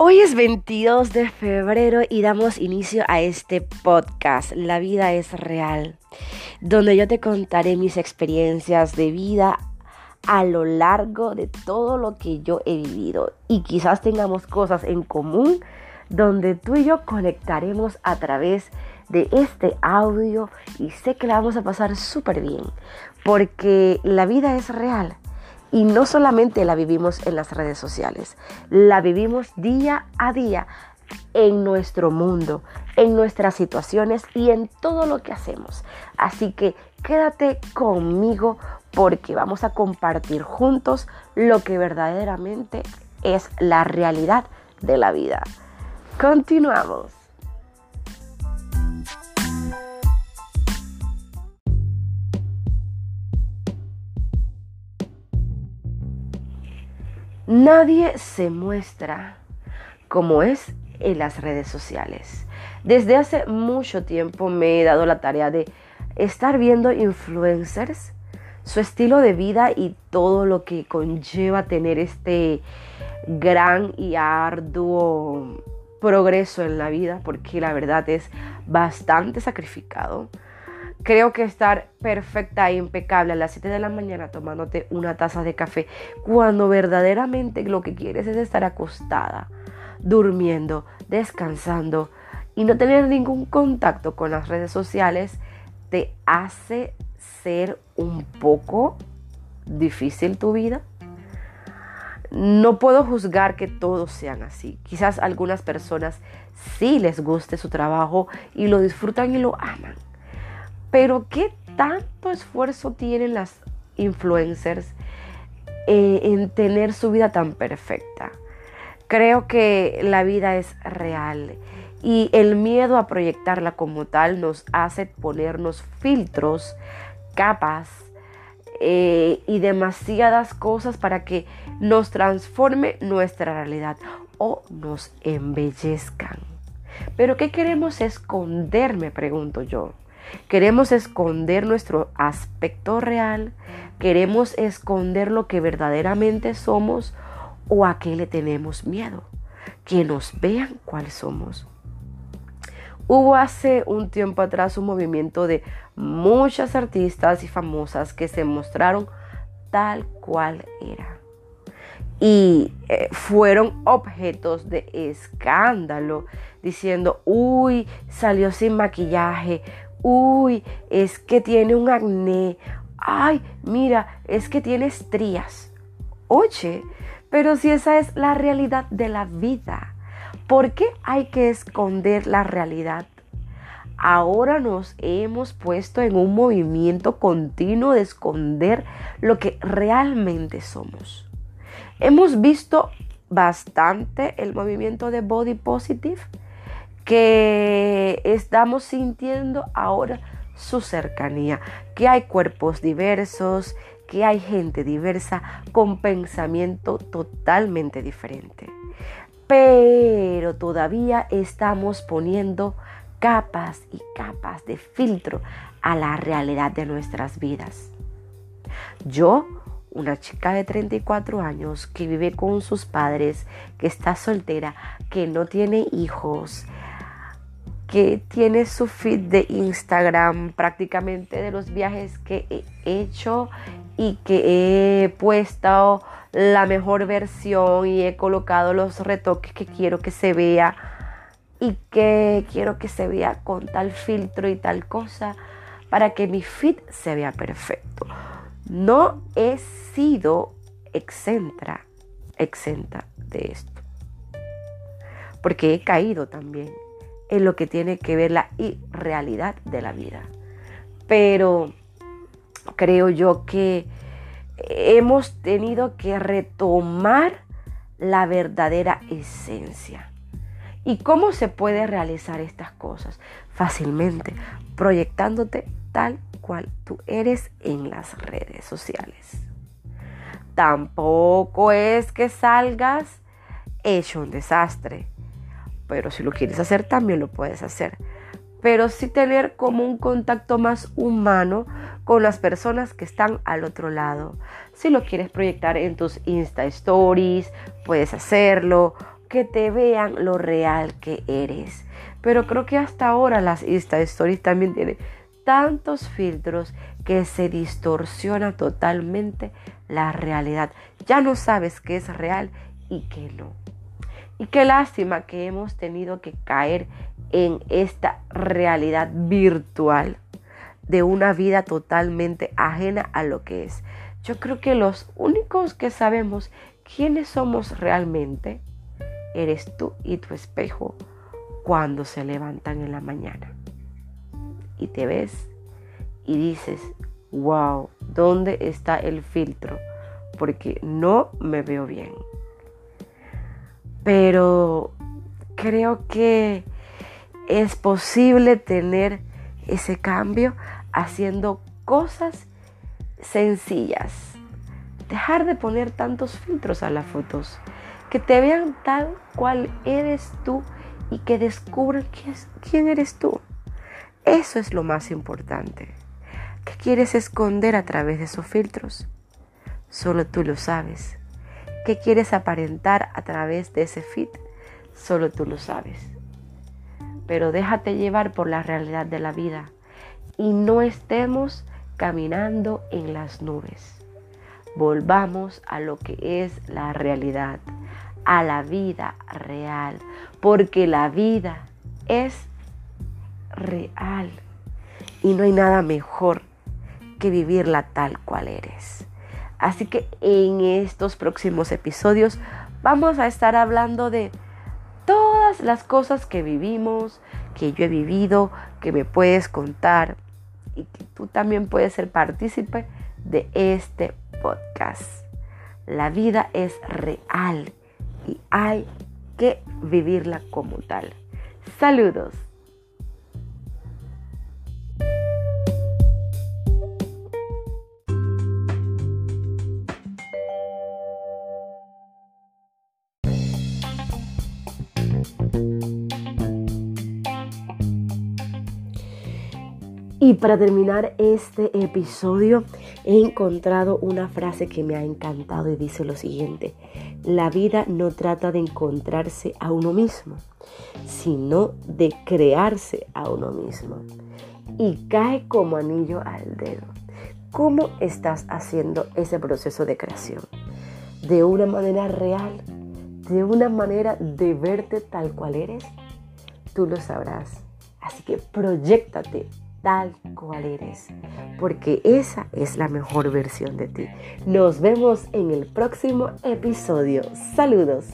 Hoy es 22 de febrero y damos inicio a este podcast, La vida es real, donde yo te contaré mis experiencias de vida a lo largo de todo lo que yo he vivido. Y quizás tengamos cosas en común donde tú y yo conectaremos a través de este audio y sé que la vamos a pasar súper bien porque la vida es real y no solamente la vivimos en las redes sociales, la vivimos día a día en nuestro mundo, en nuestras situaciones y en todo lo que hacemos. Así que quédate conmigo porque vamos a compartir juntos lo que verdaderamente es la realidad de la vida. Continuamos. Nadie se muestra como es en las redes sociales. Desde hace mucho tiempo me he dado la tarea de estar viendo influencers, su estilo de vida y todo lo que conlleva tener este gran y arduo progreso en la vida, porque la verdad es bastante sacrificado. Creo que estar perfecta e impecable a las 7 de la mañana tomándote una taza de café cuando verdaderamente lo que quieres es estar acostada, durmiendo, descansando y no tener ningún contacto con las redes sociales te hace ser un poco difícil tu vida. No puedo juzgar que todos sean así. Quizás algunas personas sí les guste su trabajo y lo disfrutan y lo aman. Pero ¿qué tanto esfuerzo tienen las influencers eh, en tener su vida tan perfecta? Creo que la vida es real y el miedo a proyectarla como tal nos hace ponernos filtros, capas eh, y demasiadas cosas para que nos transforme nuestra realidad o nos embellezcan. Pero ¿qué queremos esconder? Me pregunto yo. Queremos esconder nuestro aspecto real, queremos esconder lo que verdaderamente somos o a qué le tenemos miedo, que nos vean cuál somos. Hubo hace un tiempo atrás un movimiento de muchas artistas y famosas que se mostraron tal cual era. Y eh, fueron objetos de escándalo, diciendo, uy, salió sin maquillaje, Uy, es que tiene un acné. Ay, mira, es que tiene estrías. Oye, pero si esa es la realidad de la vida, ¿por qué hay que esconder la realidad? Ahora nos hemos puesto en un movimiento continuo de esconder lo que realmente somos. Hemos visto bastante el movimiento de body positive que estamos sintiendo ahora su cercanía, que hay cuerpos diversos, que hay gente diversa con pensamiento totalmente diferente. Pero todavía estamos poniendo capas y capas de filtro a la realidad de nuestras vidas. Yo, una chica de 34 años que vive con sus padres, que está soltera, que no tiene hijos, que tiene su feed de Instagram prácticamente de los viajes que he hecho y que he puesto la mejor versión y he colocado los retoques que quiero que se vea y que quiero que se vea con tal filtro y tal cosa para que mi feed se vea perfecto. No he sido exenta, exenta de esto. Porque he caído también en lo que tiene que ver la irrealidad de la vida. Pero creo yo que hemos tenido que retomar la verdadera esencia. ¿Y cómo se puede realizar estas cosas? Fácilmente, proyectándote tal cual tú eres en las redes sociales. Tampoco es que salgas hecho un desastre pero si lo quieres hacer también lo puedes hacer. Pero sí tener como un contacto más humano con las personas que están al otro lado. Si lo quieres proyectar en tus Insta Stories, puedes hacerlo. que te vean lo real que eres. Pero creo que hasta ahora las Insta Stories también tienen tantos filtros que se distorsiona totalmente la realidad. Ya no sabes qué es real y qué no. Y qué lástima que hemos tenido que caer en esta realidad virtual de una vida totalmente ajena a lo que es. Yo creo que los únicos que sabemos quiénes somos realmente eres tú y tu espejo cuando se levantan en la mañana. Y te ves y dices, wow, ¿dónde está el filtro? Porque no me veo bien. Pero creo que es posible tener ese cambio haciendo cosas sencillas. Dejar de poner tantos filtros a las fotos. Que te vean tal cual eres tú y que descubran quién eres tú. Eso es lo más importante. ¿Qué quieres esconder a través de esos filtros? Solo tú lo sabes. ¿Qué quieres aparentar a través de ese fit? Solo tú lo sabes. Pero déjate llevar por la realidad de la vida y no estemos caminando en las nubes. Volvamos a lo que es la realidad, a la vida real, porque la vida es real y no hay nada mejor que vivirla tal cual eres. Así que en estos próximos episodios vamos a estar hablando de todas las cosas que vivimos, que yo he vivido, que me puedes contar y que tú también puedes ser partícipe de este podcast. La vida es real y hay que vivirla como tal. Saludos. Y para terminar este episodio he encontrado una frase que me ha encantado y dice lo siguiente, la vida no trata de encontrarse a uno mismo, sino de crearse a uno mismo. Y cae como anillo al dedo. ¿Cómo estás haciendo ese proceso de creación? ¿De una manera real? ¿De una manera de verte tal cual eres? Tú lo sabrás. Así que proyectate tal cual eres, porque esa es la mejor versión de ti. Nos vemos en el próximo episodio. Saludos.